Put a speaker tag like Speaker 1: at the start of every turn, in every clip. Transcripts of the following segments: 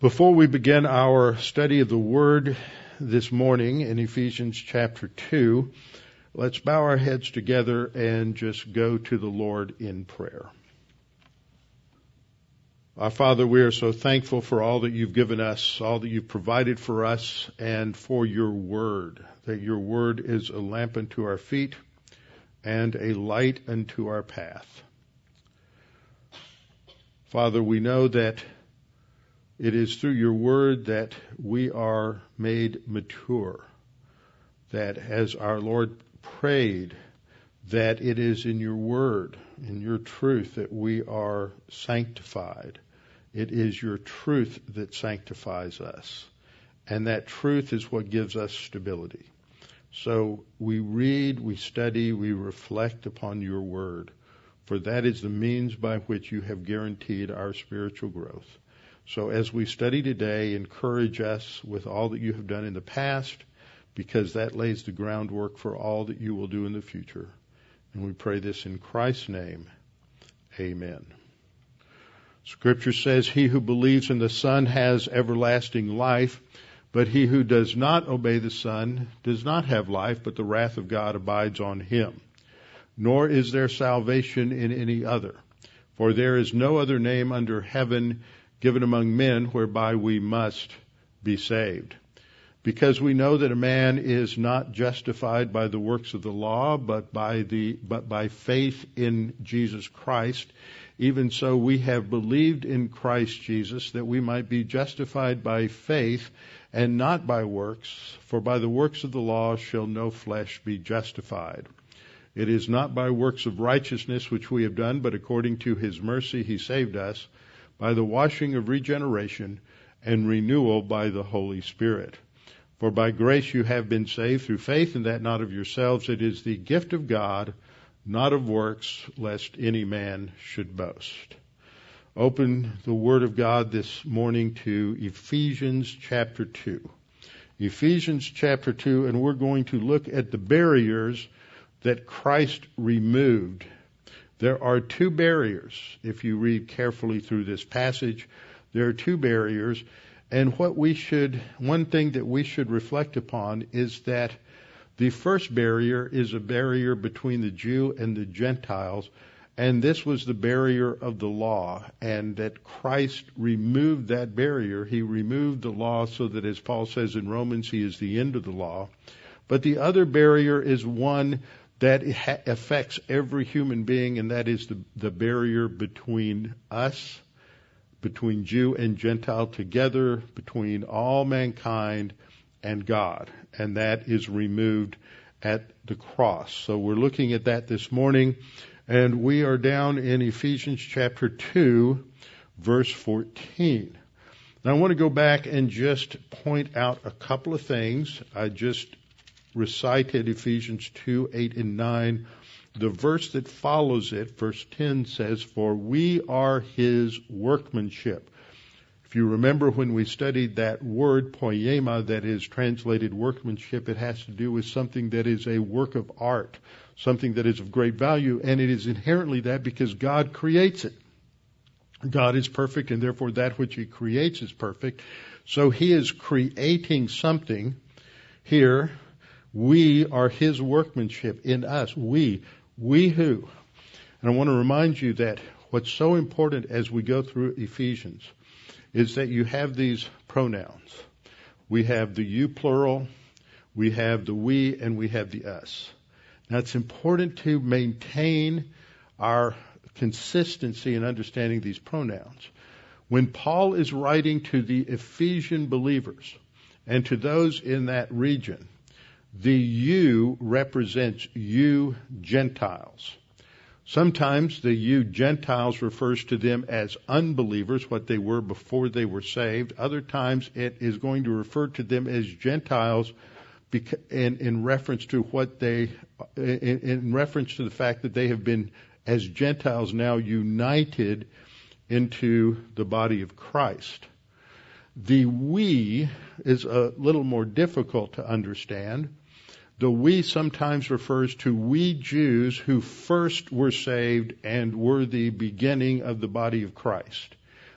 Speaker 1: Before we begin our study of the Word this morning in Ephesians chapter 2, let's bow our heads together and just go to the Lord in prayer. Our Father, we are so thankful for all that you've given us, all that you've provided for us, and for your Word, that your Word is a lamp unto our feet and a light unto our path. Father, we know that it is through your word that we are made mature. That as our Lord prayed, that it is in your word, in your truth, that we are sanctified. It is your truth that sanctifies us. And that truth is what gives us stability. So we read, we study, we reflect upon your word, for that is the means by which you have guaranteed our spiritual growth. So as we study today, encourage us with all that you have done in the past, because that lays the groundwork for all that you will do in the future. And we pray this in Christ's name. Amen. Scripture says, He who believes in the Son has everlasting life, but he who does not obey the Son does not have life, but the wrath of God abides on him. Nor is there salvation in any other. For there is no other name under heaven given among men whereby we must be saved. Because we know that a man is not justified by the works of the law, but by the, but by faith in Jesus Christ. Even so we have believed in Christ Jesus that we might be justified by faith and not by works, for by the works of the law shall no flesh be justified. It is not by works of righteousness which we have done, but according to his mercy he saved us by the washing of regeneration and renewal by the Holy Spirit. For by grace you have been saved through faith, and that not of yourselves. It is the gift of God, not of works, lest any man should boast. Open the Word of God this morning to Ephesians chapter 2. Ephesians chapter 2, and we're going to look at the barriers that Christ removed there are two barriers. If you read carefully through this passage, there are two barriers. And what we should, one thing that we should reflect upon is that the first barrier is a barrier between the Jew and the Gentiles. And this was the barrier of the law, and that Christ removed that barrier. He removed the law so that, as Paul says in Romans, he is the end of the law. But the other barrier is one that affects every human being, and that is the, the barrier between us, between Jew and Gentile together, between all mankind and God. And that is removed at the cross. So we're looking at that this morning, and we are down in Ephesians chapter 2, verse 14. Now I want to go back and just point out a couple of things. I just recited Ephesians 2, 8, and 9. The verse that follows it, verse 10 says, For we are his workmanship. If you remember when we studied that word, poiema, that is translated workmanship, it has to do with something that is a work of art, something that is of great value, and it is inherently that because God creates it. God is perfect, and therefore that which He creates is perfect. So He is creating something here we are His workmanship in us. We. We who? And I want to remind you that what's so important as we go through Ephesians is that you have these pronouns. We have the you plural, we have the we, and we have the us. Now it's important to maintain our consistency in understanding these pronouns. When Paul is writing to the Ephesian believers and to those in that region, the you represents you Gentiles. Sometimes the you Gentiles refers to them as unbelievers, what they were before they were saved. Other times it is going to refer to them as Gentiles in, in reference to what they, in, in reference to the fact that they have been as Gentiles now united into the body of Christ. The we is a little more difficult to understand the we sometimes refers to we Jews who first were saved and were the beginning of the body of Christ.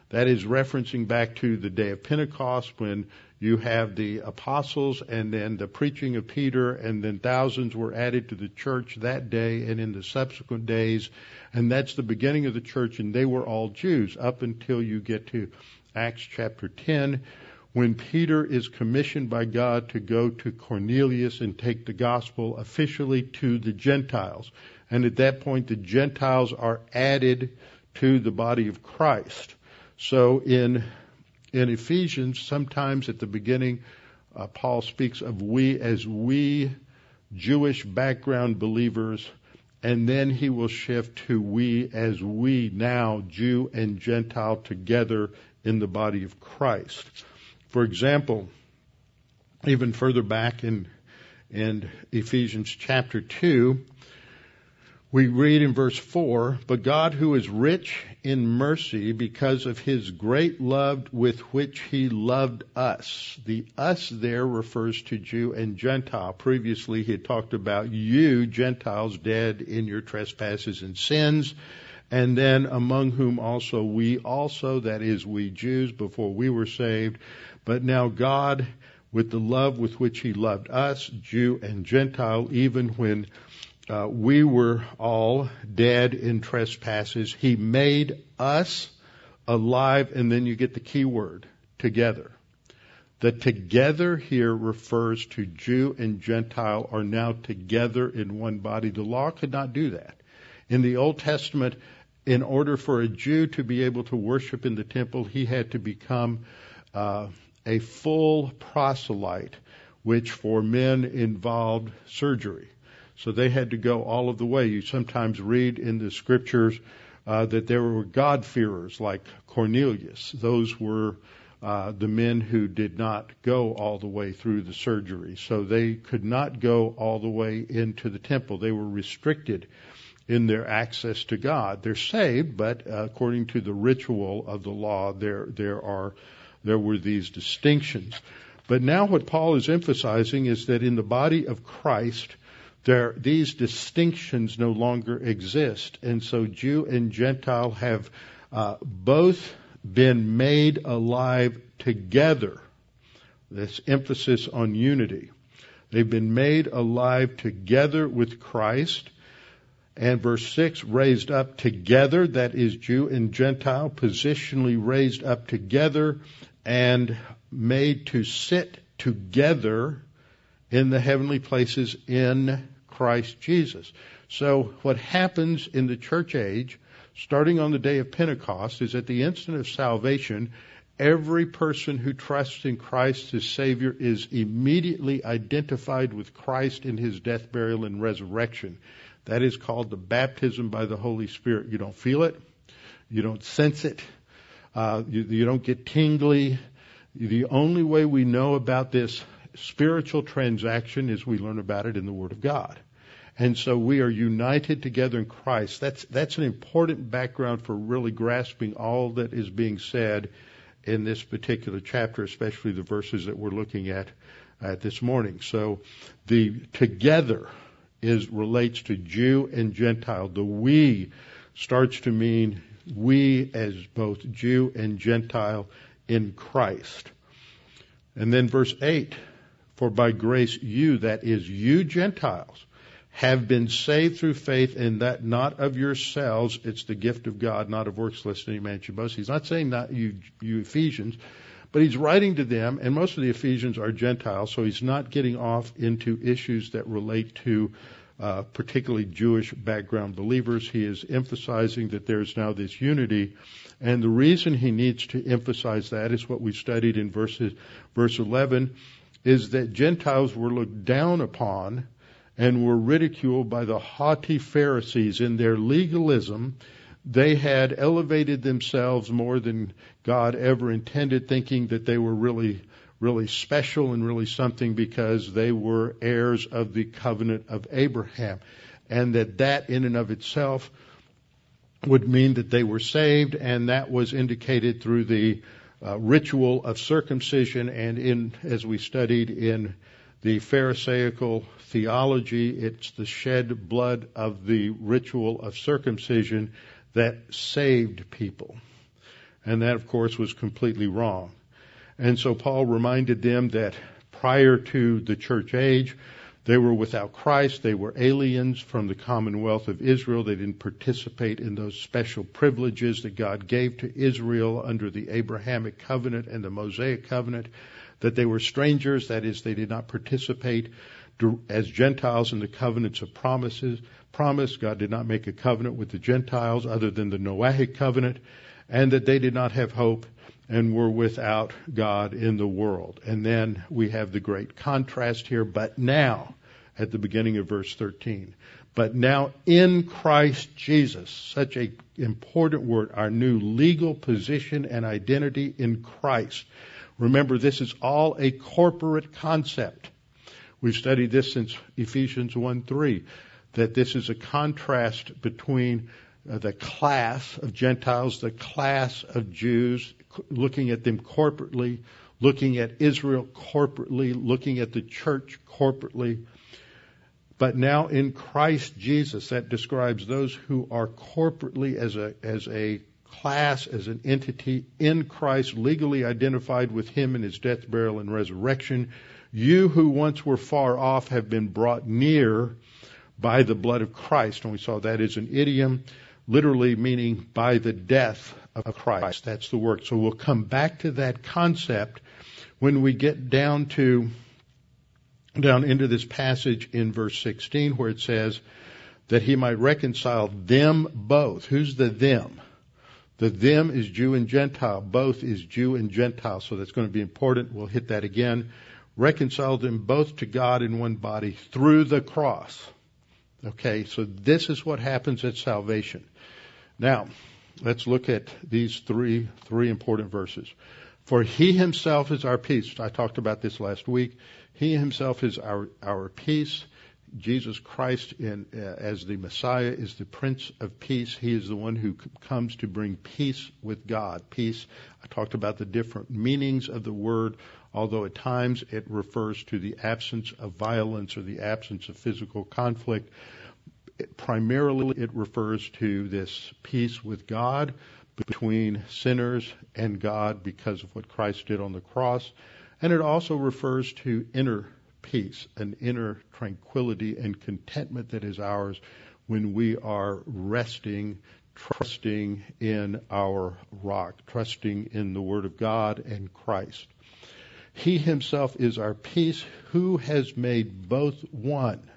Speaker 1: That is referencing back to the day of Pentecost when you have the apostles and then the preaching of Peter and then thousands were added to the church that day and in the subsequent days. And that's the beginning of the church and they were all Jews up until you get to Acts chapter 10 when Peter is commissioned by God to go to Cornelius and take the gospel officially to the Gentiles. And at that point, the Gentiles are added to the body of Christ. So in in Ephesians, sometimes at the beginning, uh, Paul speaks of we as we Jewish background believers, and then he will shift to we as we now, Jew and Gentile, together in the body of Christ. For example, even further back in, in Ephesians chapter 2, we read in verse 4, But God who is rich in mercy because of his great love with which he loved us. The us there refers to Jew and Gentile. Previously he had talked about you, Gentiles, dead in your trespasses and sins and then among whom also we also, that is, we Jews before we were saved, but now God, with the love with which He loved us, Jew and Gentile, even when uh, we were all dead in trespasses, He made us alive, and then you get the key word, together. The together here refers to Jew and Gentile are now together in one body. The law could not do that. In the Old Testament, in order for a Jew to be able to worship in the temple, he had to become uh, a full proselyte, which for men involved surgery. So they had to go all of the way. You sometimes read in the scriptures uh, that there were God-fearers like Cornelius. Those were uh, the men who did not go all the way through the surgery. So they could not go all the way into the temple. They were restricted in their access to God. They're saved, but uh, according to the ritual of the law, there there are there were these distinctions. But now what Paul is emphasizing is that in the body of Christ, there these distinctions no longer exist, and so Jew and Gentile have uh, both been made alive together. This emphasis on unity. They've been made alive together with Christ and verse 6, raised up together, that is Jew and Gentile, positionally raised up together and made to sit together in the heavenly places in Christ Jesus. So what happens in the church age, starting on the day of Pentecost, is at the instant of salvation, every person who trusts in Christ as Savior is immediately identified with Christ in His death, burial, and resurrection. That is called the baptism by the Holy Spirit. You don't feel it. You don't sense it. Uh, you, you don't get tingly. The only way we know about this spiritual transaction is we learn about it in the Word of God. And so we are united together in Christ. That's, that's an important background for really grasping all that is being said in this particular chapter, especially the verses that we're looking at at this morning. So the together is relates to Jew and Gentile. The we starts to mean we as both Jew and Gentile in Christ. And then verse 8, for by grace you, that is you Gentiles, have been saved through faith and that not of yourselves, it's the gift of God, not of works lest any man should boast. He's not saying not you, you Ephesians, but he's writing to them, and most of the Ephesians are Gentiles, so he's not getting off into issues that relate to uh, particularly Jewish background believers. He is emphasizing that there's now this unity. And the reason he needs to emphasize that is what we studied in verses, verse 11, is that Gentiles were looked down upon and were ridiculed by the haughty Pharisees in their legalism they had elevated themselves more than God ever intended, thinking that they were really, really special and really something because they were heirs of the covenant of Abraham. And that that in and of itself would mean that they were saved, and that was indicated through the uh, ritual of circumcision and in, as we studied in the Pharisaical theology, it's the shed blood of the ritual of circumcision that saved people. And that, of course, was completely wrong. And so Paul reminded them that prior to the church age, they were without Christ. They were aliens from the commonwealth of Israel. They didn't participate in those special privileges that God gave to Israel under the Abrahamic covenant and the Mosaic covenant. That they were strangers. That is, they did not participate as Gentiles in the covenants of promises. Promise. God did not make a covenant with the Gentiles other than the Noahic covenant. And that they did not have hope and were without God in the world. And then we have the great contrast here. But now, at the beginning of verse 13. But now in Christ Jesus, such a important word, our new legal position and identity in Christ. Remember, this is all a corporate concept. We've studied this since Ephesians 1 3, that this is a contrast between uh, the class of Gentiles, the class of Jews, looking at them corporately, looking at Israel corporately, looking at the church corporately, but now in Christ Jesus, that describes those who are corporately as a, as a class, as an entity in Christ, legally identified with Him in His death, burial, and resurrection. You who once were far off have been brought near by the blood of Christ. And we saw that is an idiom, literally meaning by the death of Christ. That's the work. So we'll come back to that concept when we get down to down into this passage in verse 16 where it says that he might reconcile them both. Who's the them? The them is Jew and Gentile. Both is Jew and Gentile. So that's going to be important. We'll hit that again. Reconcile them both to God in one body through the cross. Okay, so this is what happens at salvation. Now, let's look at these three, three important verses. For he himself is our peace. I talked about this last week. He himself is our, our peace. Jesus Christ in, uh, as the Messiah is the Prince of Peace. He is the one who comes to bring peace with God. Peace. I talked about the different meanings of the word, although at times it refers to the absence of violence or the absence of physical conflict. It, primarily, it refers to this peace with God between sinners and God because of what Christ did on the cross. And it also refers to inner peace, an inner tranquility and contentment that is ours when we are resting, trusting in our rock, trusting in the Word of God and Christ. He himself is our peace, who has made both one.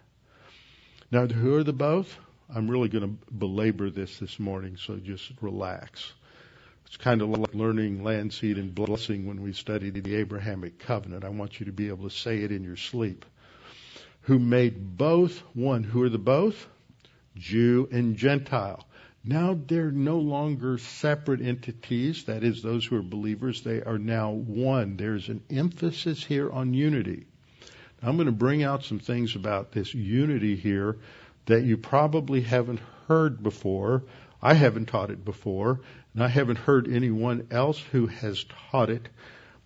Speaker 1: Now, who are the both? I'm really going to belabor this this morning, so just relax. It's kind of like learning land, seed, and blessing when we studied the Abrahamic covenant. I want you to be able to say it in your sleep. Who made both one. Who are the both? Jew and Gentile. Now they're no longer separate entities. That is, those who are believers, they are now one. There's an emphasis here on unity. I'm going to bring out some things about this unity here that you probably haven't heard before. I haven't taught it before, and I haven't heard anyone else who has taught it,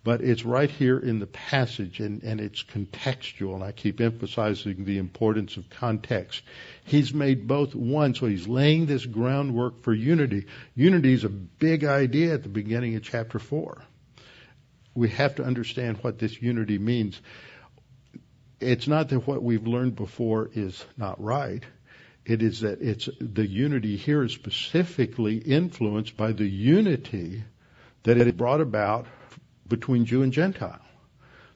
Speaker 1: but it's right here in the passage and, and it's contextual, and I keep emphasizing the importance of context. He's made both one, so he's laying this groundwork for unity. Unity is a big idea at the beginning of chapter 4. We have to understand what this unity means. It's not that what we've learned before is not right it is that it's the unity here is specifically influenced by the unity that it brought about between Jew and Gentile.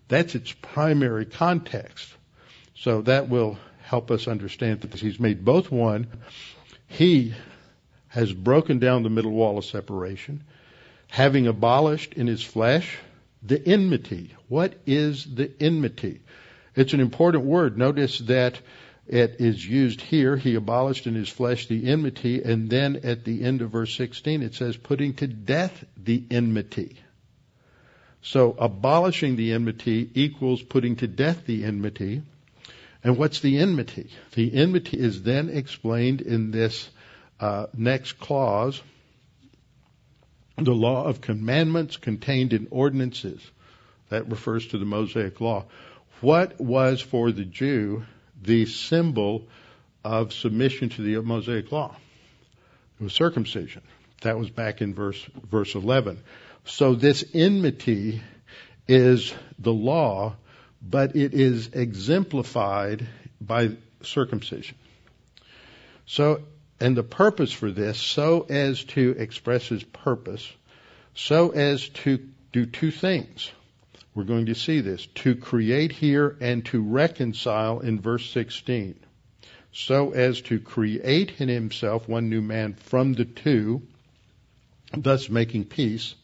Speaker 1: That's its primary context. So that will help us understand that he's made both one. He has broken down the middle wall of separation, having abolished in his flesh the enmity. What is the enmity? It's an important word. Notice that it is used here. He abolished in his flesh the enmity. And then at the end of verse 16, it says, putting to death the enmity. So abolishing the enmity equals putting to death the enmity. And what's the enmity? The enmity is then explained in this uh, next clause the law of commandments contained in ordinances. That refers to the Mosaic law. What was for the Jew the symbol of submission to the Mosaic law. It was circumcision. That was back in verse, verse 11. So this enmity is the law, but it is exemplified by circumcision. So, and the purpose for this, so as to express his purpose, so as to do two things. We're going to see this. To create here and to reconcile in verse 16. So as to create in himself one new man from the two, thus making peace,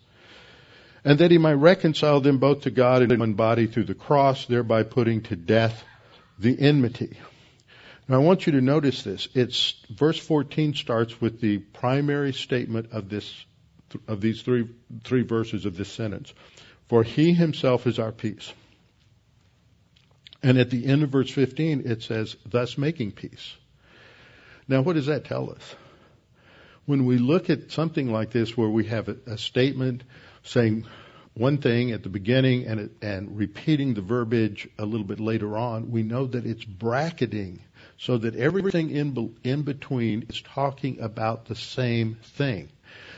Speaker 1: and that he might reconcile them both to God in one body through the cross, thereby putting to death the enmity. Now I want you to notice this. It's verse 14 starts with the primary statement of this of these three three verses of this sentence. For he himself is our peace. And at the end of verse 15 it says thus making peace. Now what does that tell us? When we look at something like this where we have a, a statement saying one thing at the beginning and, it, and repeating the verbiage a little bit later on, we know that it's bracketing so that everything in, in between is talking about the same thing.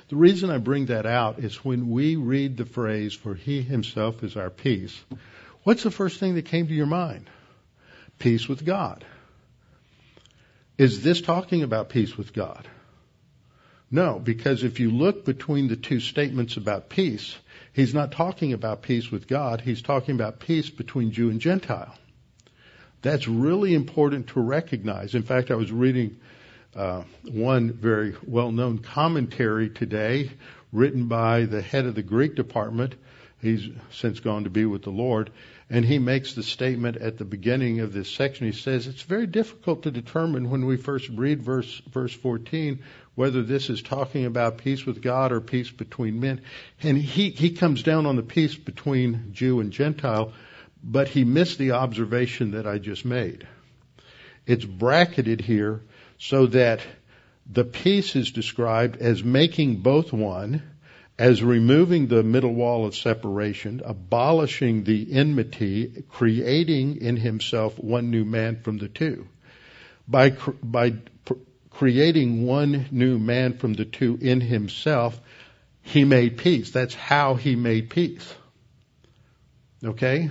Speaker 1: The reason I bring that out is when we read the phrase, for he himself is our peace, what's the first thing that came to your mind? Peace with God. Is this talking about peace with God? No, because if you look between the two statements about peace, he's not talking about peace with God, he's talking about peace between Jew and Gentile. That's really important to recognize. In fact, I was reading uh, one very well-known commentary today, written by the head of the Greek department. He's since gone to be with the Lord, and he makes the statement at the beginning of this section. He says it's very difficult to determine when we first read verse verse 14 whether this is talking about peace with God or peace between men. And he he comes down on the peace between Jew and Gentile but he missed the observation that I just made. It's bracketed here so that the peace is described as making both one, as removing the middle wall of separation, abolishing the enmity, creating in himself one new man from the two. By, by creating one new man from the two in himself, he made peace. That's how he made peace. Okay?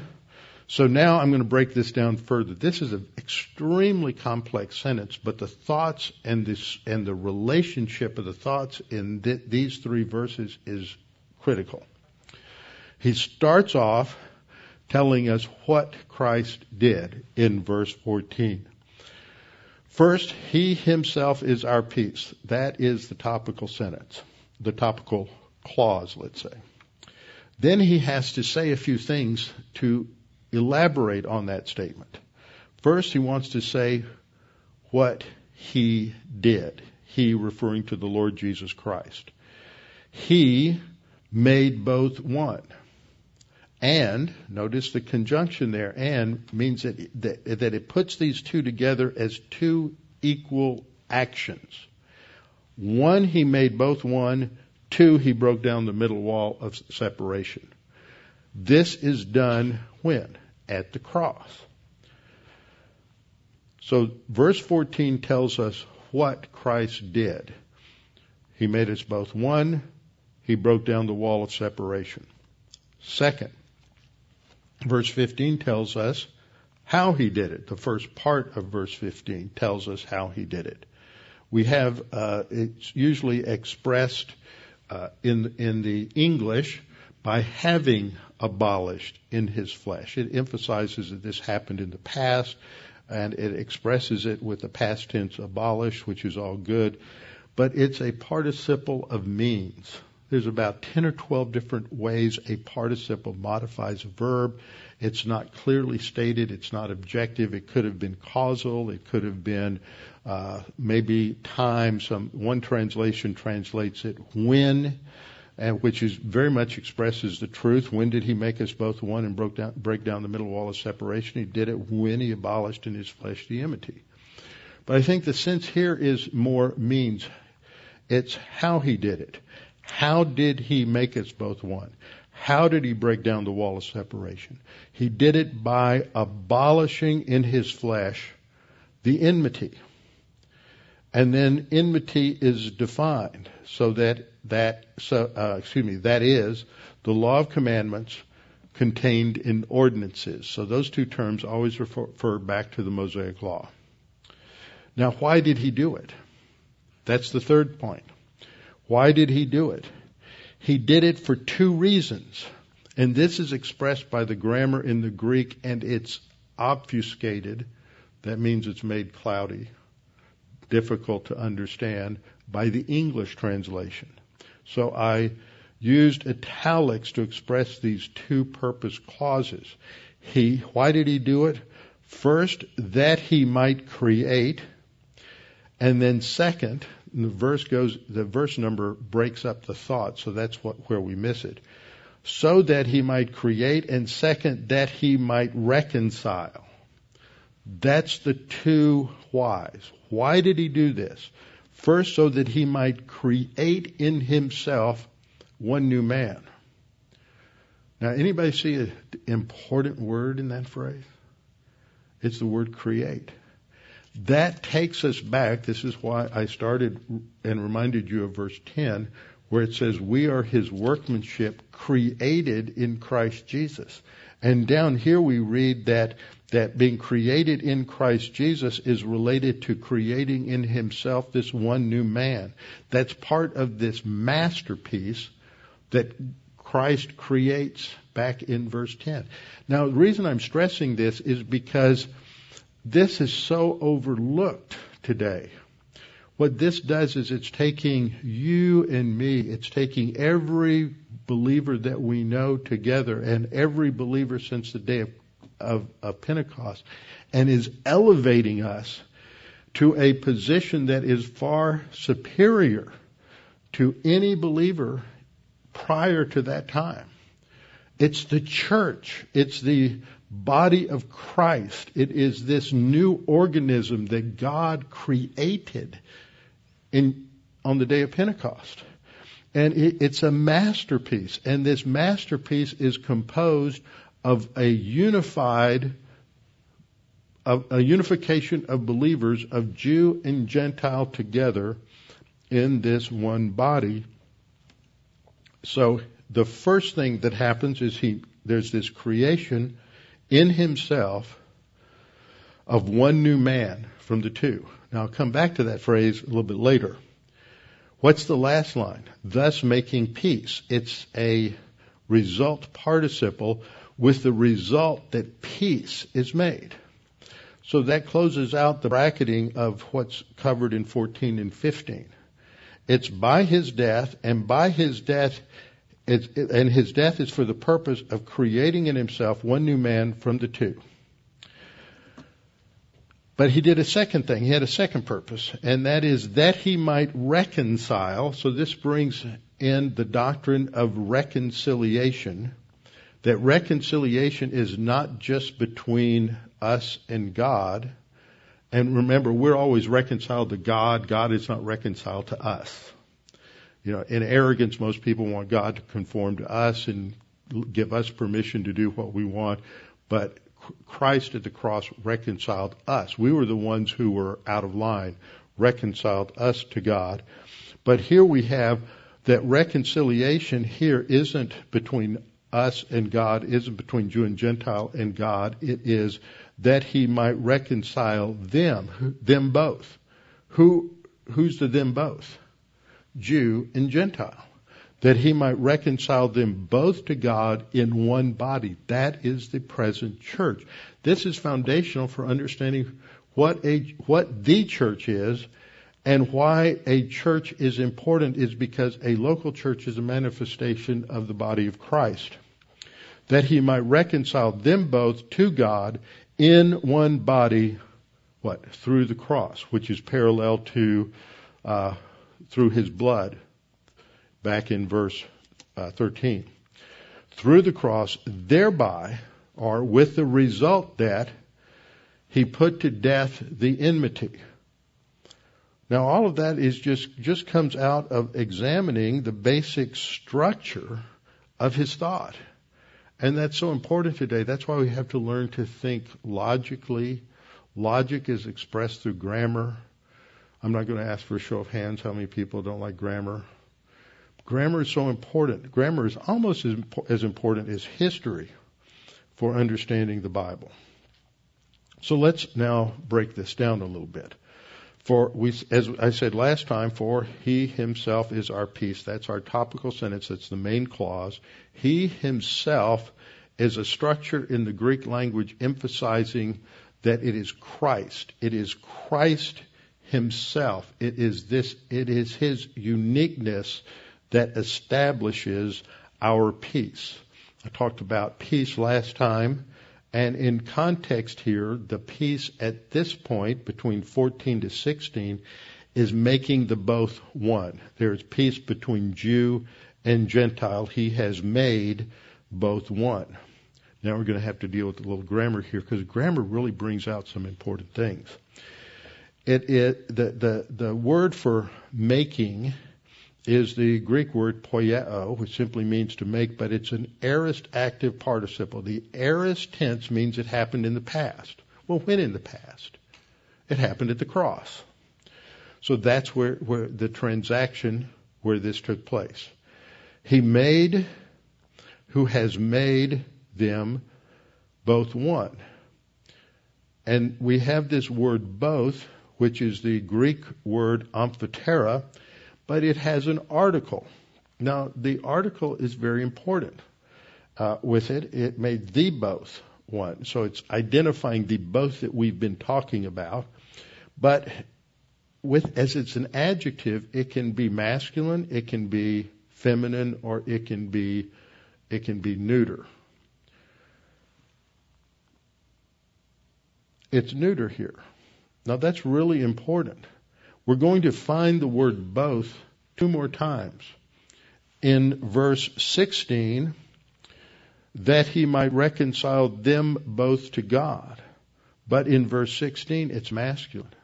Speaker 1: So now I'm going to break this down further. This is an extremely complex sentence, but the thoughts and this and the relationship of the thoughts in th- these three verses is critical. He starts off telling us what Christ did in verse 14. First, he himself is our peace. That is the topical sentence, the topical clause, let's say. Then he has to say a few things to elaborate on that statement. First, he wants to say what he did. He referring to the Lord Jesus Christ. He made both one. And, notice the conjunction there, and means that, that, that it puts these two together as two equal actions. One, he made both one. Two, he broke down the middle wall of separation. This is done when? At the cross. So verse 14 tells us what Christ did. He made us both one. He broke down the wall of separation. Second, verse 15 tells us how he did it. The first part of verse 15 tells us how he did it. We have, uh, it's usually expressed uh, in, in the English by having abolished in his flesh. It emphasizes that this happened in the past and it expresses it with the past tense abolished, which is all good, but it's a participle of means. There's about 10 or 12 different ways a participle modifies a verb. It's not clearly stated. It's not objective. It could have been causal. It could have been uh, maybe time. Some one translation translates it when and which is very much expresses the truth. When did he make us both one and broke down, break down the middle wall of separation? He did it when he abolished in his flesh the enmity. But I think the sense here is more means. It's how he did it. How did he make us both one? How did he break down the wall of separation? He did it by abolishing in his flesh the enmity. And then enmity is defined so that that, so, uh, excuse me, that is the law of commandments contained in ordinances. So those two terms always refer, refer back to the Mosaic law. Now, why did he do it? That's the third point. Why did he do it? He did it for two reasons. And this is expressed by the grammar in the Greek, and it's obfuscated. That means it's made cloudy, difficult to understand, by the English translation. So I used italics to express these two purpose clauses. He, why did he do it? First, that he might create, and then second, the verse goes, the verse number breaks up the thought, so that's what, where we miss it. So that he might create, and second, that he might reconcile. That's the two whys. Why did he do this? First, so that he might create in himself one new man. Now, anybody see an important word in that phrase? It's the word create. That takes us back. This is why I started and reminded you of verse 10, where it says, We are his workmanship created in Christ Jesus. And down here we read that, that being created in Christ Jesus is related to creating in himself this one new man. That's part of this masterpiece that Christ creates back in verse 10. Now, the reason I'm stressing this is because this is so overlooked today. What this does is it's taking you and me, it's taking every believer that we know together and every believer since the day of, of, of Pentecost and is elevating us to a position that is far superior to any believer prior to that time. It's the church. It's the body of Christ. It is this new organism that God created in, on the day of Pentecost. And it, it's a masterpiece. And this masterpiece is composed of a unified, of a unification of believers, of Jew and Gentile together in this one body. So the first thing that happens is he, there's this creation in himself of one new man from the two. Now I'll come back to that phrase a little bit later. What's the last line? Thus making peace. It's a result participle with the result that peace is made. So that closes out the bracketing of what's covered in 14 and 15. It's by his death, and by his death, and his death is for the purpose of creating in himself one new man from the two. But he did a second thing. He had a second purpose, and that is that he might reconcile. So this brings in the doctrine of reconciliation. That reconciliation is not just between us and God. And remember, we're always reconciled to God. God is not reconciled to us. You know, in arrogance, most people want God to conform to us and give us permission to do what we want. But Christ at the cross reconciled us. We were the ones who were out of line, reconciled us to God. But here we have that reconciliation here isn't between us and God, isn't between Jew and Gentile and God. It is that he might reconcile them, them both. Who, who's the them both? Jew and Gentile, that he might reconcile them both to God in one body. That is the present church. This is foundational for understanding what a, what the church is and why a church is important is because a local church is a manifestation of the body of Christ. That he might reconcile them both to God in one body, what? Through the cross, which is parallel to uh, through his blood, back in verse uh, 13. Through the cross, thereby, or with the result that he put to death the enmity. Now all of that is just, just comes out of examining the basic structure of his thought. And that's so important today. That's why we have to learn to think logically. Logic is expressed through grammar. I'm not going to ask for a show of hands how many people don't like grammar. Grammar is so important. Grammar is almost as, as important as history for understanding the Bible. So let's now break this down a little bit. For we, as I said last time, for he himself is our peace. That's our topical sentence. That's the main clause. He himself is a structure in the Greek language emphasizing that it is Christ. It is Christ himself. It is this, it is his uniqueness that establishes our peace. I talked about peace last time, and in context here, the peace at this point between 14 to 16 is making the both one. There is peace between Jew and Gentile. He has made both one. Now we're going to have to deal with a little grammar here because grammar really brings out some important things. It, it the, the, the word for making is the Greek word poieo, which simply means to make, but it's an aorist active participle. The aorist tense means it happened in the past. Well, when in the past? It happened at the cross. So that's where, where the transaction where this took place. He made, who has made them both one. And we have this word both, which is the Greek word amphotera, but it has an article. Now, the article is very important. Uh, with it, it made the both one. So it's identifying the both that we've been talking about. But with, as it's an adjective, it can be masculine, it can be feminine, or it can be, it can be neuter. It's neuter here. Now that's really important. We're going to find the word both two more times. In verse 16, that he might reconcile them both to God. But in verse 16, it's masculine.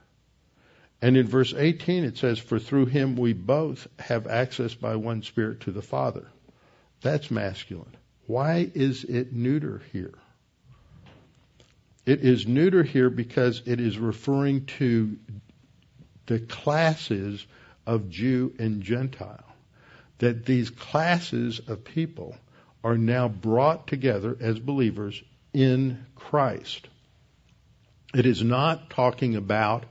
Speaker 1: And in verse 18, it says, For through him we both have access by one Spirit to the Father. That's masculine. Why is it neuter here? It is neuter here because it is referring to the classes of Jew and Gentile. That these classes of people are now brought together as believers in Christ. It is not talking about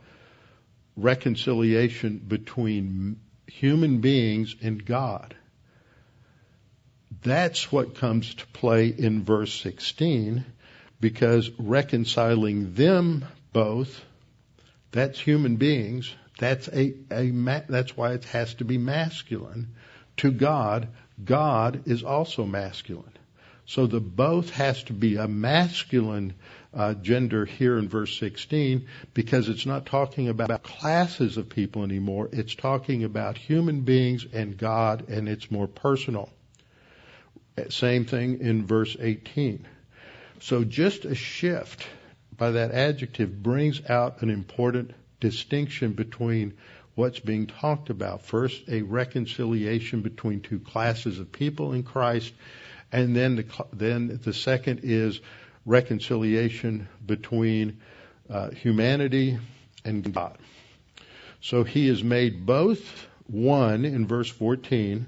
Speaker 1: reconciliation between human beings and God. That's what comes to play in verse 16 because reconciling them both that's human beings. That's a, a that's why it has to be masculine. To God, God is also masculine. So the both has to be a masculine uh, gender here in verse 16 because it's not talking about classes of people anymore. It's talking about human beings and God, and it's more personal. Same thing in verse 18. So just a shift by that adjective brings out an important distinction between what's being talked about. First, a reconciliation between two classes of people in Christ, and then the, then the second is reconciliation between uh, humanity and God. So he has made both one in verse 14,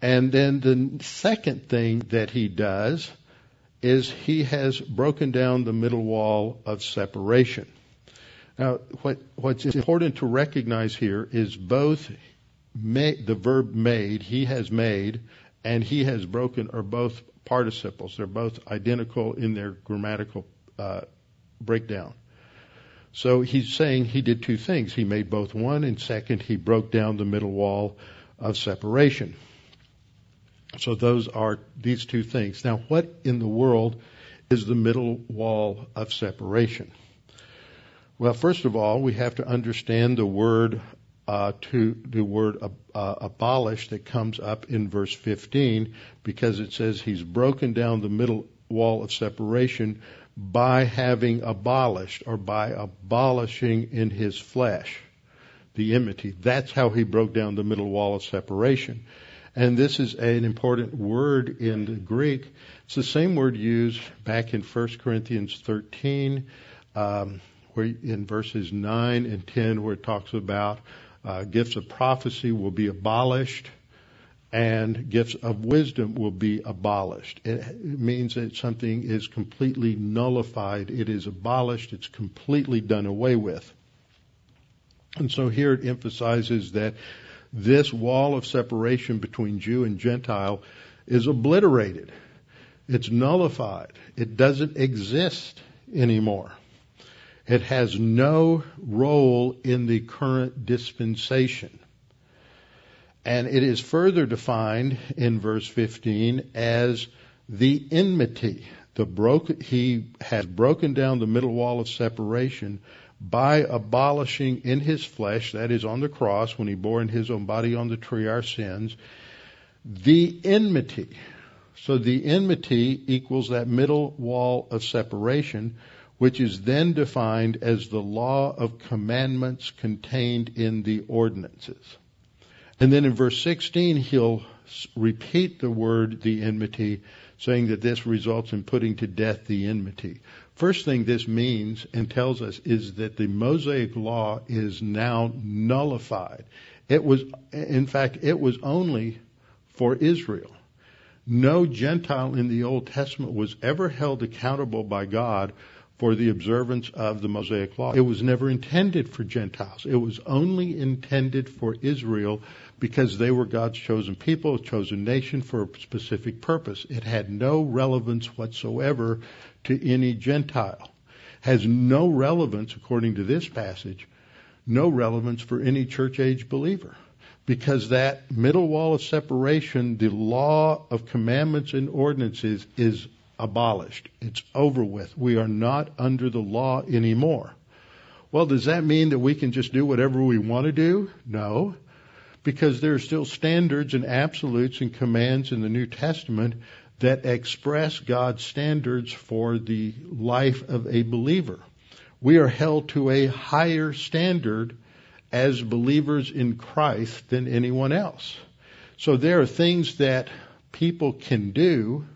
Speaker 1: and then the second thing that he does is he has broken down the middle wall of separation. Now, what, what's important to recognize here is both the verb made, he has made, and he has broken are both participles. They're both identical in their grammatical uh, breakdown. So he's saying he did two things. He made both one, and second, he broke down the middle wall of separation. So those are these two things. Now, what in the world is the middle wall of separation? Well, first of all, we have to understand the word uh, to the word uh, abolish that comes up in verse 15 because it says he's broken down the middle wall of separation by having abolished or by abolishing in his flesh the enmity. That's how he broke down the middle wall of separation. And this is an important word in the Greek. It's the same word used back in 1 Corinthians 13, um, where in verses 9 and 10, where it talks about uh, gifts of prophecy will be abolished. and gifts of wisdom will be abolished. It means that something is completely nullified. It is abolished. It's completely done away with. And so here it emphasizes that this wall of separation between Jew and Gentile is obliterated. It's nullified. It doesn't exist anymore. It has no role in the current dispensation. And it is further defined in verse 15 as the enmity. The broken, he has broken down the middle wall of separation by abolishing in his flesh, that is on the cross, when he bore in his own body on the tree our sins, the enmity. So the enmity equals that middle wall of separation, which is then defined as the law of commandments contained in the ordinances. And then in verse 16, he'll repeat the word, the enmity, saying that this results in putting to death the enmity. First thing this means and tells us is that the Mosaic law is now nullified. It was, in fact, it was only for Israel. No Gentile in the Old Testament was ever held accountable by God for the observance of the Mosaic law. It was never intended for Gentiles. It was only intended for Israel because they were God's chosen people, a chosen nation for a specific purpose. It had no relevance whatsoever to any Gentile. Has no relevance, according to this passage, no relevance for any church age believer. Because that middle wall of separation, the law of commandments and ordinances is abolished. It's over with. We are not under the law anymore. Well, does that mean that we can just do whatever we want to do? No. Because there are still standards and absolutes and commands in the New Testament that express God's standards for the life of a believer. We are held to a higher standard as believers in Christ than anyone else. So there are things that people can do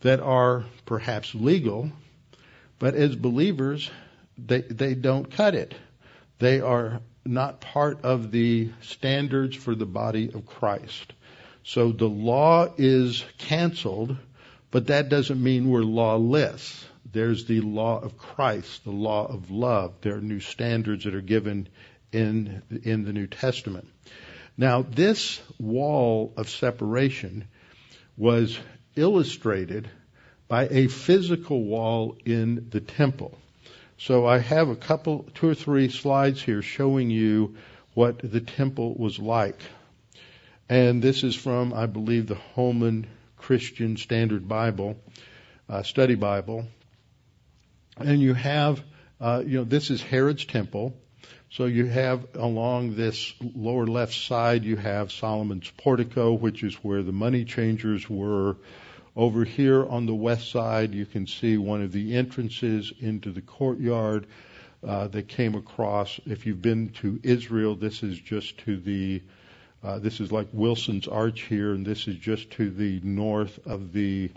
Speaker 1: that are perhaps legal, but as believers, they, they don't cut it. They are not part of the standards for the body of Christ. So the law is canceled, but that doesn't mean we're lawless. There's the law of Christ, the law of love. There are new standards that are given in, in the New Testament. Now, this wall of separation was illustrated by a physical wall in the temple. So I have a couple, two or three slides here showing you what the temple was like. And this is from, I believe, the Holman Christian Standard Bible, uh, Study Bible. And you have, uh, you know, this is Herod's temple. So you have along this lower left side, you have Solomon's portico, which is where the money changers were. Over here on the west side, you can see one of the entrances into the courtyard uh, that came across. If you've been to Israel, this is just to the uh, this is like Wilson's Arch here, and this is just to the north of the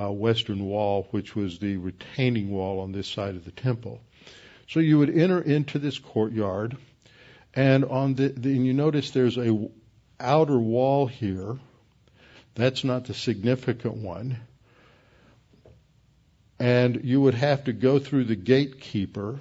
Speaker 1: uh, western wall, which was the retaining wall on this side of the temple. So you would enter into this courtyard, and on the, the and you notice there's a outer wall here. That's not the significant one. And you would have to go through the gatekeeper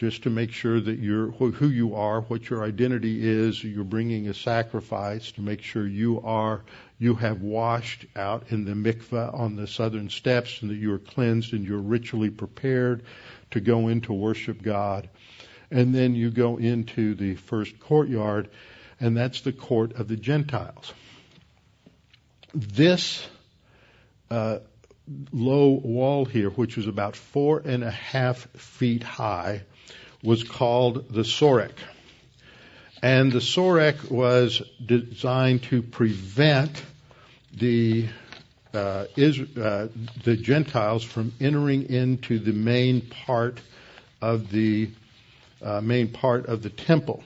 Speaker 1: just to make sure that you're who you are, what your identity is. You're bringing a sacrifice to make sure you are you have washed out in the mikveh on the southern steps, and that you are cleansed and you're ritually prepared to go in to worship God. And then you go into the first courtyard, and that's the court of the Gentiles. This uh, low wall here, which was about four and a half feet high, was called the Soreg. And the Soreg was designed to prevent the uh, is, uh, the Gentiles from entering into the main part of the uh, main part of the temple.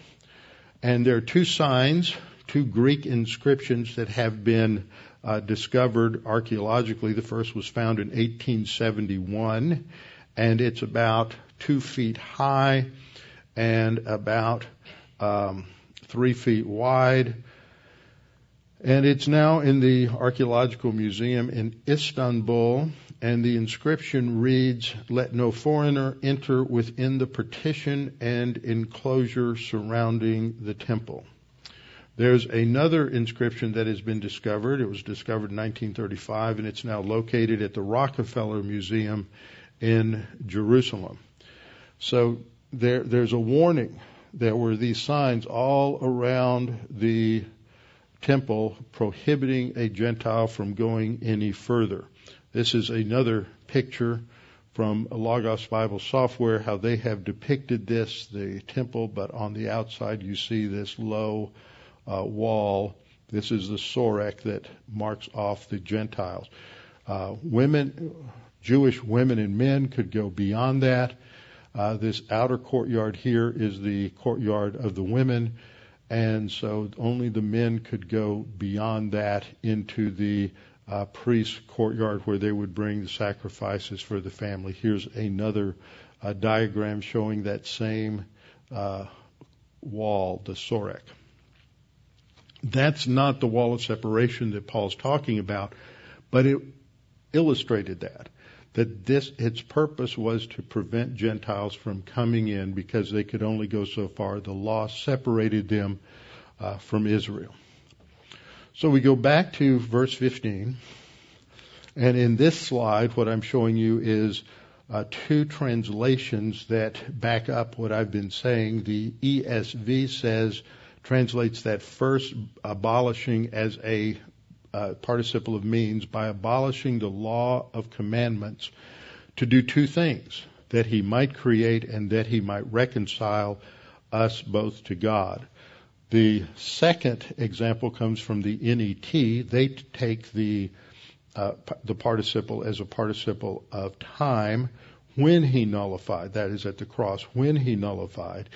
Speaker 1: And there are two signs, two Greek inscriptions that have been uh, discovered archaeologically. The first was found in 1871, and it's about two feet high and about um, three feet wide. And it's now in the Archaeological Museum in Istanbul, and the inscription reads, Let no foreigner enter within the partition and enclosure surrounding the temple. There's another inscription that has been discovered. It was discovered in 1935, and it's now located at the Rockefeller Museum in Jerusalem. So there, there's a warning. There were these signs all around the temple prohibiting a Gentile from going any further. This is another picture from Logos Bible software, how they have depicted this, the temple, but on the outside you see this low uh, wall. This is the soreg that marks off the Gentiles. Uh, women, Jewish women and men could go beyond that. Uh, this outer courtyard here is the courtyard of the women, and so only the men could go beyond that into the uh, priest's courtyard where they would bring the sacrifices for the family. Here's another uh, diagram showing that same uh, wall, the soreg. That's not the wall of separation that Paul's talking about, but it illustrated that that this its purpose was to prevent Gentiles from coming in because they could only go so far. The law separated them uh, from Israel. So we go back to verse 15, and in this slide, what I'm showing you is uh, two translations that back up what I've been saying. The ESV says translates that first abolishing as a uh, participle of means by abolishing the law of commandments to do two things that he might create and that he might reconcile us both to God. The second example comes from the NET. They take the uh, the participle as a participle of time when he nullified, that is at the cross, when he nullified.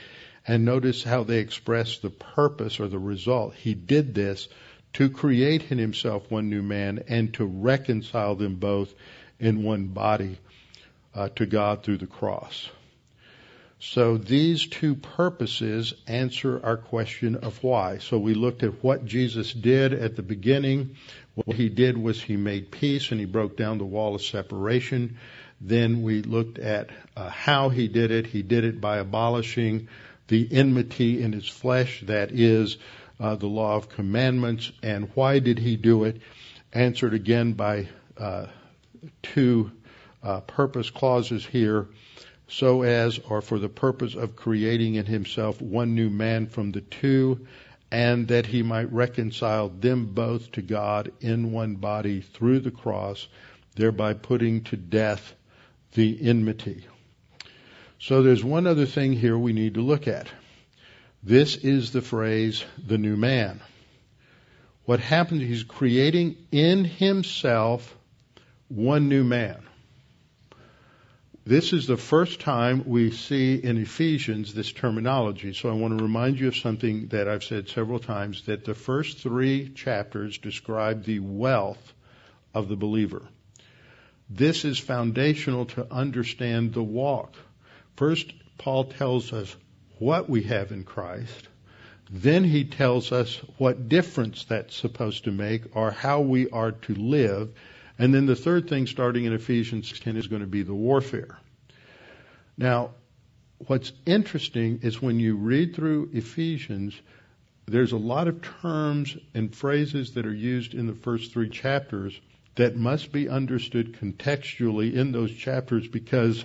Speaker 1: And notice how they express the purpose or the result. He did this to create in himself one new man and to reconcile them both in one body uh, to God through the cross. So these two purposes answer our question of why. So we looked at what Jesus did at the beginning. What he did was he made peace and he broke down the wall of separation. Then we looked at uh, how he did it. He did it by abolishing the enmity in his flesh, that is uh, the law of commandments. And why did he do it? Answered again by uh, two uh, purpose clauses here. So as, or for the purpose of creating in himself one new man from the two, and that he might reconcile them both to God in one body through the cross, thereby putting to death the enmity. So there's one other thing here we need to look at. This is the phrase, the new man. What happens, he's creating in himself one new man. This is the first time we see in Ephesians this terminology. So I want to remind you of something that I've said several times that the first three chapters describe the wealth of the believer. This is foundational to understand the walk. First, Paul tells us what we have in Christ. Then he tells us what difference that's supposed to make or how we are to live. And then the third thing starting in Ephesians 10 is going to be the warfare. Now, what's interesting is when you read through Ephesians, there's a lot of terms and phrases that are used in the first three chapters that must be understood contextually in those chapters because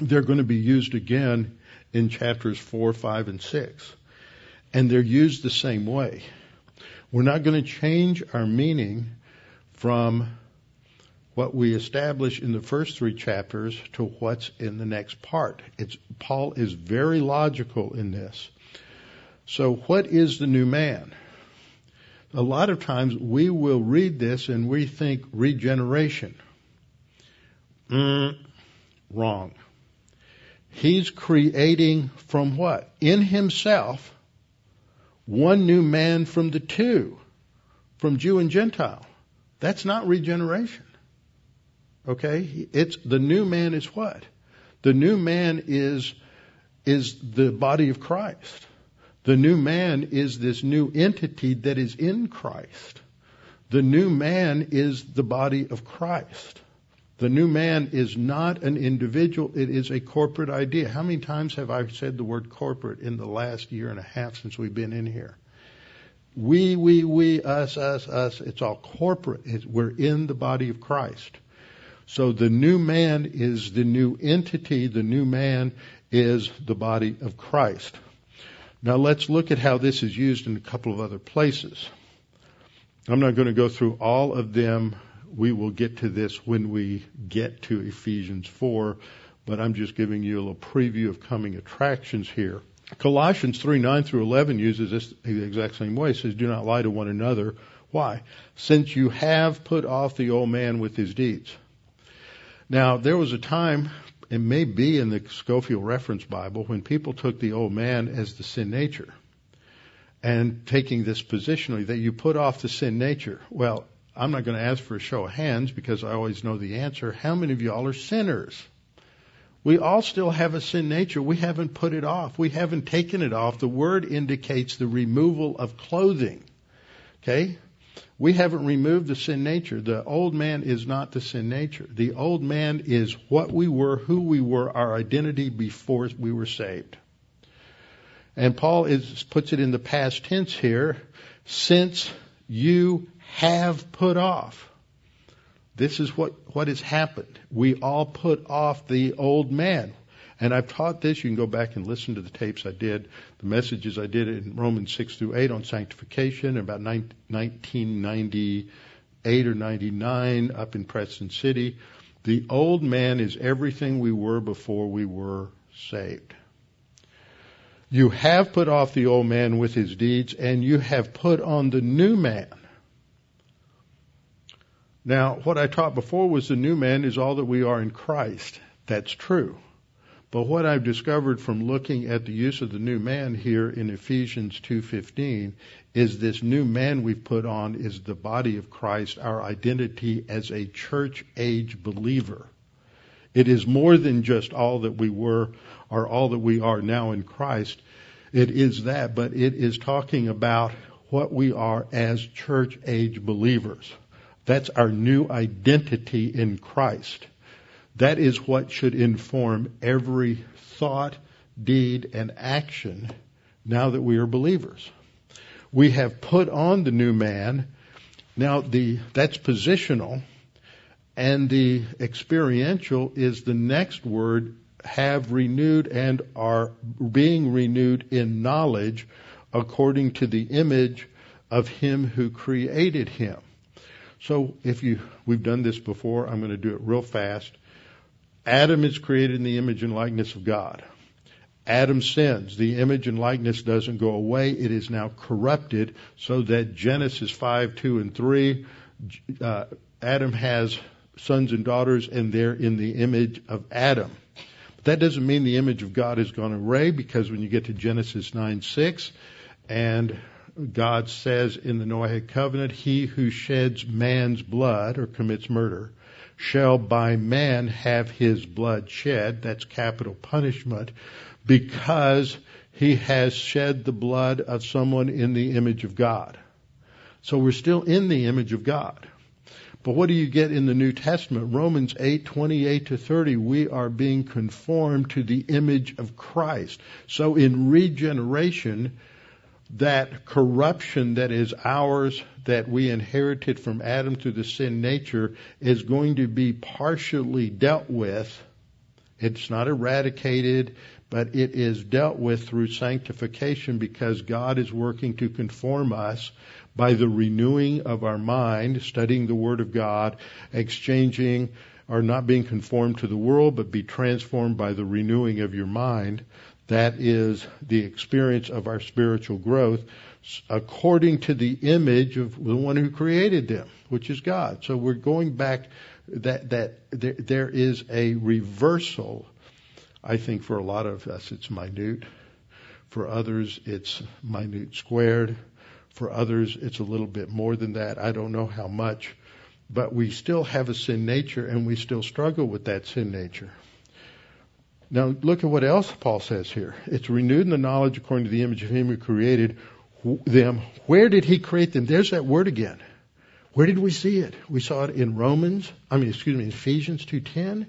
Speaker 1: they're going to be used again in chapters 4, 5, and 6. And they're used the same way. We're not going to change our meaning from what we establish in the first three chapters to what's in the next part. It's, Paul is very logical in this. So what is the new man? A lot of times we will read this and we think regeneration. Mm, wrong. He's creating from what? In himself, one new man from the two, from Jew and Gentile. That's not regeneration. Okay? It's, the new man is what? The new man is, is the body of Christ. The new man is this new entity that is in Christ. The new man is the body of Christ. The new man is not an individual, it is a corporate idea. How many times have I said the word corporate in the last year and a half since we've been in here? We, we, we, us, us, us. It's all corporate. We're in the body of Christ. So the new man is the new entity. The new man is the body of Christ. Now let's look at how this is used in a couple of other places. I'm not going to go through all of them. We will get to this when we get to Ephesians 4, but I'm just giving you a little preview of coming attractions here. Colossians 3 9 through 11 uses this the exact same way. It says, Do not lie to one another. Why? Since you have put off the old man with his deeds. Now, there was a time, it may be in the Scofield Reference Bible, when people took the old man as the sin nature and taking this positionally that you put off the sin nature. Well, I'm not going to ask for a show of hands because I always know the answer. How many of y'all are sinners? We all still have a sin nature. We haven't put it off. We haven't taken it off. The word indicates the removal of clothing. Okay? We haven't removed the sin nature. The old man is not the sin nature. The old man is what we were, who we were, our identity before we were saved. And Paul is, puts it in the past tense here, since you have put off. This is what, what has happened. We all put off the old man. And I've taught this. You can go back and listen to the tapes I did, the messages I did in Romans 6 through 8 on sanctification, about 1998 or 99 up in Preston City. The old man is everything we were before we were saved. You have put off the old man with his deeds, and you have put on the new man now, what I taught before was the new man is all that we are in Christ. That's true. But what I've discovered from looking at the use of the new man here in Ephesians 2:15 is this new man we've put on is the body of Christ, our identity as a church age believer. It is more than just all that we were or all that we are now in Christ. It is that, but it is talking about what we are as church age believers. That's our new identity in Christ. That is what should inform every thought, deed, and action now that we are believers. We have put on the new man. Now the, that's positional. And the experiential is the next word, have renewed and are being renewed in knowledge according to the image of him who created him. So if you, we've done this before, I'm going to do it real fast. Adam is created in the image and likeness of God. Adam sins. The image and likeness doesn't go away. It is now corrupted so that Genesis 5, 2, and 3, uh, Adam has sons and daughters and they're in the image of Adam. But that doesn't mean the image of God has gone away because when you get to Genesis 9, 6 and God says in the Noahic covenant, he who sheds man's blood or commits murder shall by man have his blood shed. That's capital punishment because he has shed the blood of someone in the image of God. So we're still in the image of God. But what do you get in the New Testament? Romans 8, 28 to 30, we are being conformed to the image of Christ. So in regeneration, that corruption that is ours, that we inherited from Adam through the sin nature, is going to be partially dealt with. It's not eradicated, but it is dealt with through sanctification because God is working to conform us by the renewing of our mind, studying the Word of God, exchanging or not being conformed to the world, but be transformed by the renewing of your mind. That is the experience of our spiritual growth according to the image of the one who created them, which is God. So we're going back that that there, there is a reversal. I think for a lot of us it's minute. For others it's minute squared. For others it's a little bit more than that. I don't know how much. But we still have a sin nature and we still struggle with that sin nature. Now look at what else Paul says here. It's renewed in the knowledge according to the image of him who created them. Where did he create them? There's that word again. Where did we see it? We saw it in Romans, I mean, excuse me, Ephesians 2.10.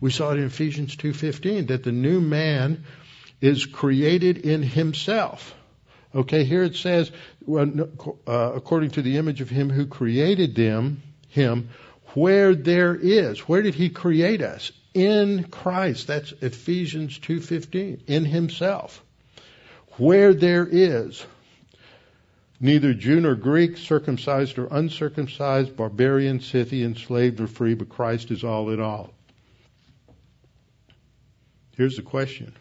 Speaker 1: We saw it in Ephesians 2.15 that the new man is created in himself. Okay, here it says, uh, according to the image of him who created them, him, where there is. Where did he create us? In Christ. That's Ephesians 2.15. In himself. Where there is neither Jew nor Greek, circumcised or uncircumcised, barbarian, Scythian, slave or free, but Christ is all in all. Here's the question.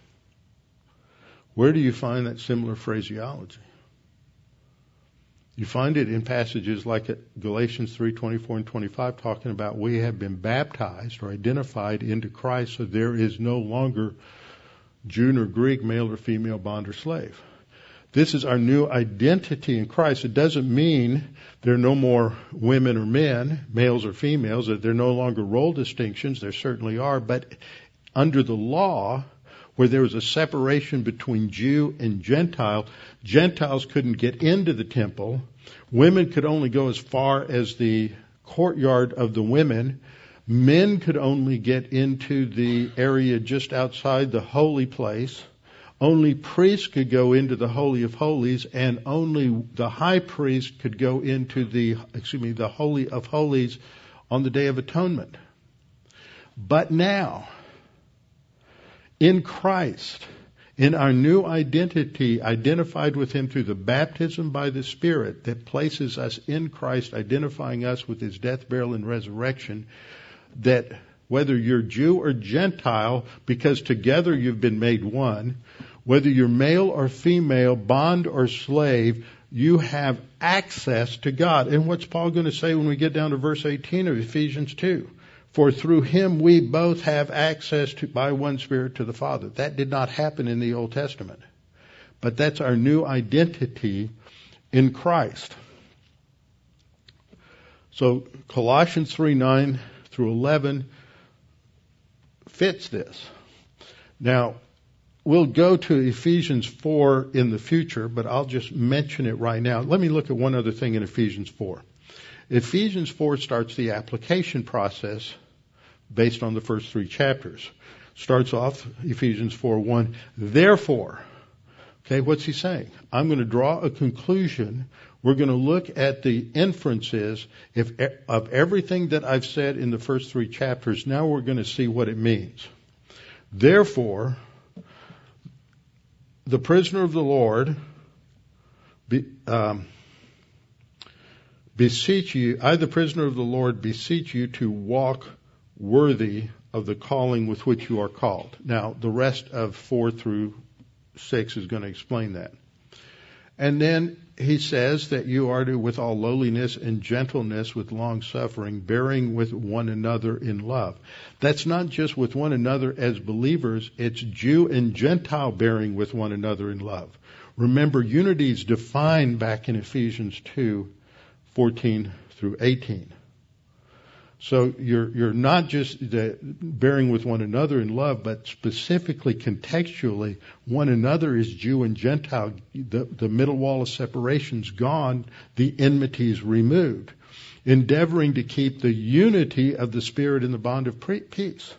Speaker 1: Where do you find that similar phraseology? You find it in passages like Galatians 3, 24 and 25 talking about we have been baptized or identified into Christ so there is no longer Jew nor Greek, male or female, bond or slave. This is our new identity in Christ. It doesn't mean there are no more women or men, males or females, that there are no longer role distinctions. There certainly are. But under the law, where there was a separation between Jew and Gentile, Gentiles couldn't get into the temple. Women could only go as far as the courtyard of the women. Men could only get into the area just outside the holy place only priests could go into the Holy of Holies, and only the high priest could go into the, excuse me, the Holy of Holies on the Day of Atonement. But now, in Christ, in our new identity, identified with Him through the baptism by the Spirit that places us in Christ, identifying us with His death, burial, and resurrection, that whether you're Jew or Gentile, because together you've been made one, whether you're male or female, bond or slave, you have access to God. And what's Paul going to say when we get down to verse 18 of Ephesians 2? For through him we both have access to, by one Spirit to the Father. That did not happen in the Old Testament. But that's our new identity in Christ. So Colossians 3 9 through 11 fits this. Now, We'll go to Ephesians 4 in the future, but I'll just mention it right now. Let me look at one other thing in Ephesians 4. Ephesians 4 starts the application process based on the first three chapters. Starts off Ephesians 4 1. Therefore, okay, what's he saying? I'm going to draw a conclusion. We're going to look at the inferences if, of everything that I've said in the first three chapters. Now we're going to see what it means. Therefore, the prisoner of the Lord, be, um, beseech you, I, the prisoner of the Lord, beseech you to walk worthy of the calling with which you are called. Now, the rest of four through six is going to explain that. And then he says that you are to, with all lowliness and gentleness, with long suffering, bearing with one another in love. That's not just with one another as believers, it's Jew and Gentile bearing with one another in love. Remember, unity is defined back in Ephesians 2, 14 through 18. So you're, you're not just uh, bearing with one another in love, but specifically contextually, one another is Jew and Gentile. The, the middle wall of separation's gone, the enmity is removed. Endeavoring to keep the unity of the Spirit in the bond of peace.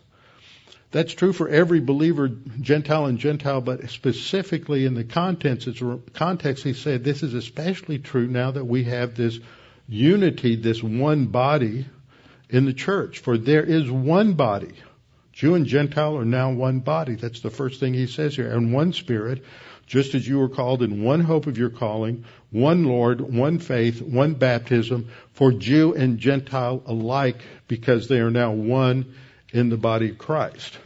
Speaker 1: That's true for every believer, Gentile and Gentile, but specifically in the context, it's, context, he said this is especially true now that we have this unity, this one body, in the church. For there is one body. Jew and Gentile are now one body. That's the first thing he says here. And one spirit, just as you were called in one hope of your calling, one Lord, one faith, one baptism, for Jew and Gentile alike, because they are now one in the body of Christ.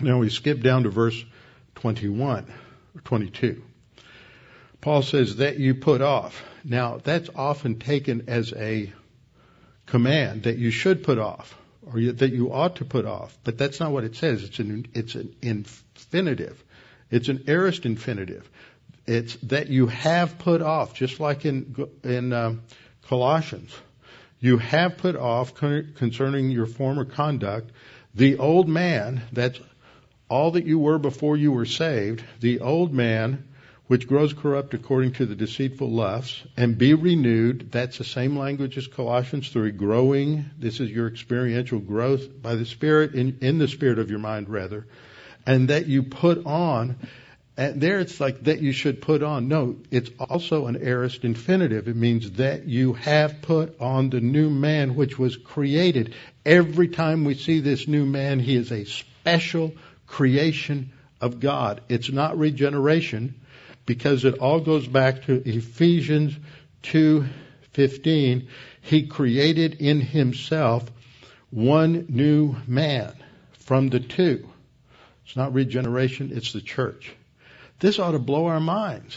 Speaker 1: Now we skip down to verse 21 or 22. Paul says that you put off. Now that's often taken as a command that you should put off or that you ought to put off. But that's not what it says. It's an, it's an infinitive. It's an aorist infinitive. It's that you have put off, just like in, in um, Colossians. You have put off concerning your former conduct the old man, that's all that you were before you were saved, the old man, which grows corrupt according to the deceitful lusts, and be renewed. That's the same language as Colossians 3, growing. This is your experiential growth by the Spirit, in, in the Spirit of your mind, rather. And that you put on, and there it's like that you should put on. No, it's also an aorist infinitive. It means that you have put on the new man which was created. Every time we see this new man, he is a special creation of God. It's not regeneration because it all goes back to Ephesians 2:15. He created in himself one new man from the two. It's not regeneration, it's the church. This ought to blow our minds.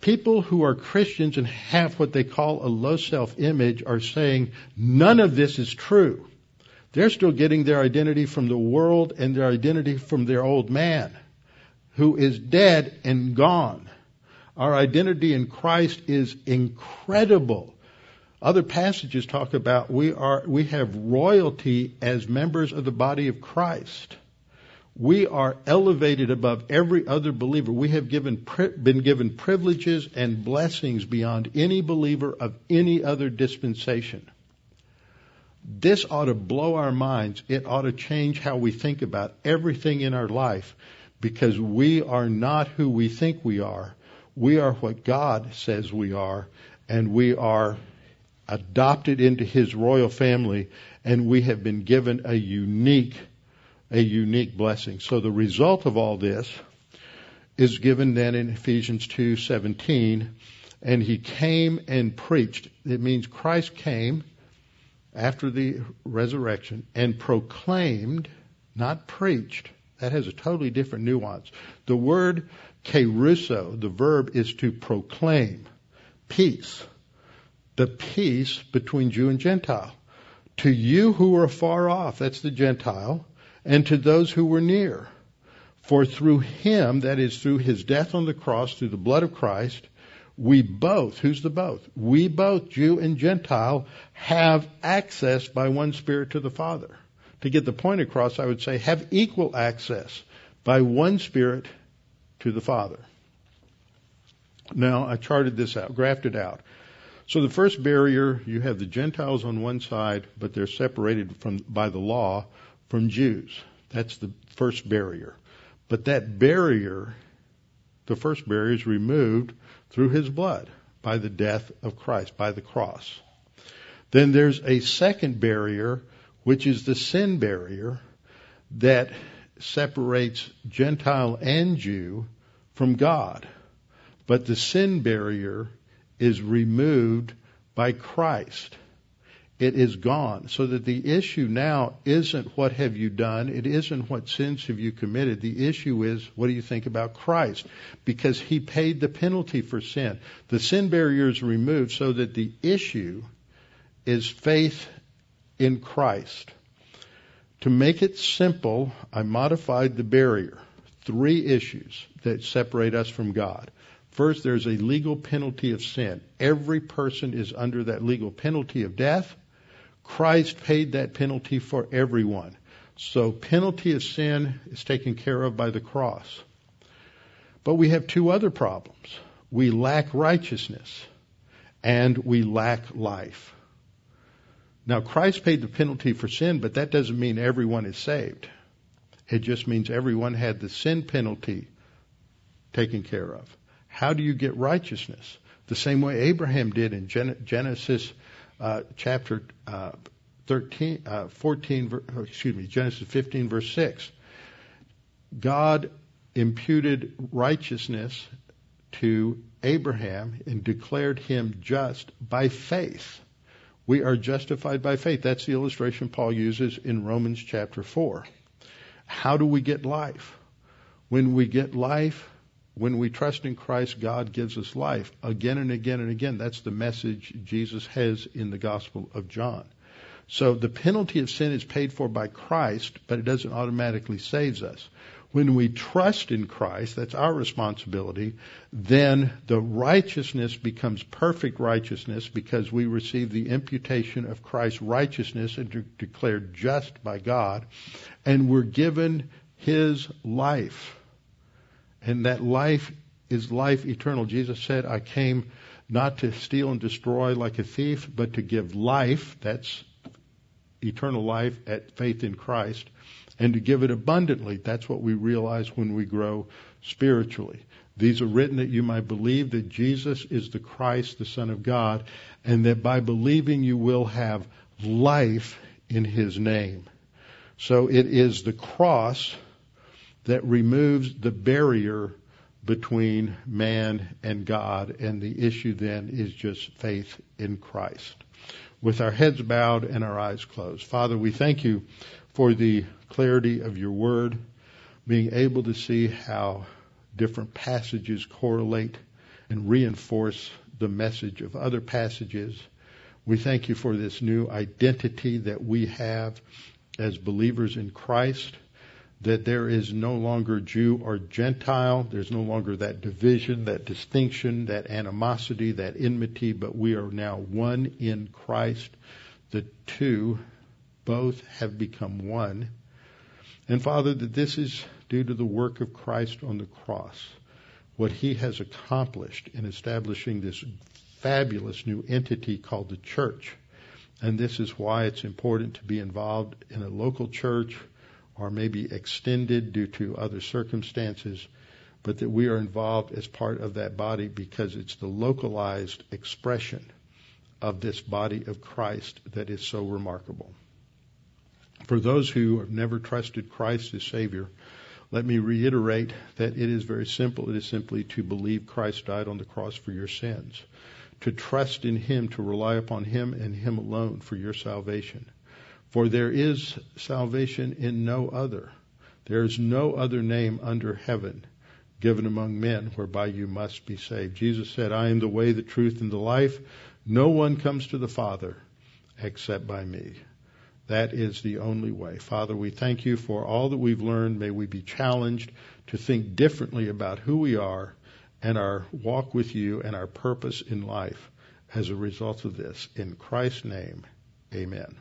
Speaker 1: People who are Christians and have what they call a low self-image are saying none of this is true. They're still getting their identity from the world and their identity from their old man who is dead and gone. Our identity in Christ is incredible. Other passages talk about we are, we have royalty as members of the body of Christ. We are elevated above every other believer. We have given, been given privileges and blessings beyond any believer of any other dispensation. This ought to blow our minds. It ought to change how we think about everything in our life because we are not who we think we are. We are what God says we are, and we are adopted into His royal family, and we have been given a unique, a unique blessing. So the result of all this is given then in Ephesians 2:17, and He came and preached. It means Christ came after the resurrection and proclaimed, not preached. That has a totally different nuance. The word kerusso, the verb is to proclaim peace. The peace between Jew and Gentile. To you who are far off, that's the Gentile, and to those who were near. For through him, that is through his death on the cross, through the blood of Christ, we both, who's the both? We both, Jew and Gentile, have access by one Spirit to the Father. To get the point across, I would say have equal access by one Spirit to the Father. Now, I charted this out, graphed it out. So the first barrier, you have the Gentiles on one side, but they're separated from, by the law from Jews. That's the first barrier. But that barrier, the first barrier is removed through his blood by the death of Christ, by the cross. Then there's a second barrier, which is the sin barrier that separates Gentile and Jew from God. But the sin barrier is removed by Christ. It is gone. So that the issue now isn't what have you done, it isn't what sins have you committed. The issue is what do you think about Christ? Because he paid the penalty for sin. The sin barrier is removed so that the issue is faith in Christ. To make it simple, I modified the barrier. Three issues that separate us from God. First, there's a legal penalty of sin. Every person is under that legal penalty of death. Christ paid that penalty for everyone. So penalty of sin is taken care of by the cross. But we have two other problems. We lack righteousness and we lack life. Now, Christ paid the penalty for sin, but that doesn't mean everyone is saved. It just means everyone had the sin penalty taken care of. How do you get righteousness? The same way Abraham did in Genesis uh, chapter uh, 13, uh, 14, excuse me, Genesis 15, verse 6. God imputed righteousness to Abraham and declared him just by faith. We are justified by faith. That's the illustration Paul uses in Romans chapter 4. How do we get life? When we get life, when we trust in Christ, God gives us life again and again and again. That's the message Jesus has in the Gospel of John. So the penalty of sin is paid for by Christ, but it doesn't automatically save us. When we trust in Christ, that's our responsibility, then the righteousness becomes perfect righteousness because we receive the imputation of Christ's righteousness and are declared just by God. And we're given his life. And that life is life eternal. Jesus said, I came not to steal and destroy like a thief, but to give life, that's eternal life at faith in Christ, and to give it abundantly. That's what we realize when we grow spiritually. These are written that you might believe that Jesus is the Christ, the Son of God, and that by believing you will have life in His name. So it is the cross that removes the barrier between man and God, and the issue then is just faith in Christ. With our heads bowed and our eyes closed. Father, we thank you for the clarity of your word, being able to see how different passages correlate and reinforce the message of other passages. We thank you for this new identity that we have as believers in Christ that there is no longer Jew or Gentile. There's no longer that division, that distinction, that animosity, that enmity, but we are now one in Christ. The two, both have become one. And Father, that this is due to the work of Christ on the cross, what he has accomplished in establishing this fabulous new entity called the church. And this is why it's important to be involved in a local church or maybe extended due to other circumstances, but that we are involved as part of that body because it's the localized expression of this body of Christ that is so remarkable. For those who have never trusted Christ as Savior, let me reiterate that it is very simple. It is simply to believe Christ died on the cross for your sins, to trust in Him, to rely upon Him and Him alone for your salvation. For there is salvation in no other. There is no other name under heaven given among men whereby you must be saved. Jesus said, I am the way, the truth, and the life. No one comes to the Father except by me. That is the only way. Father, we thank you for all that we've learned. May we be challenged to think differently about who we are and our walk with you and our purpose in life as a result of this. In Christ's name, amen.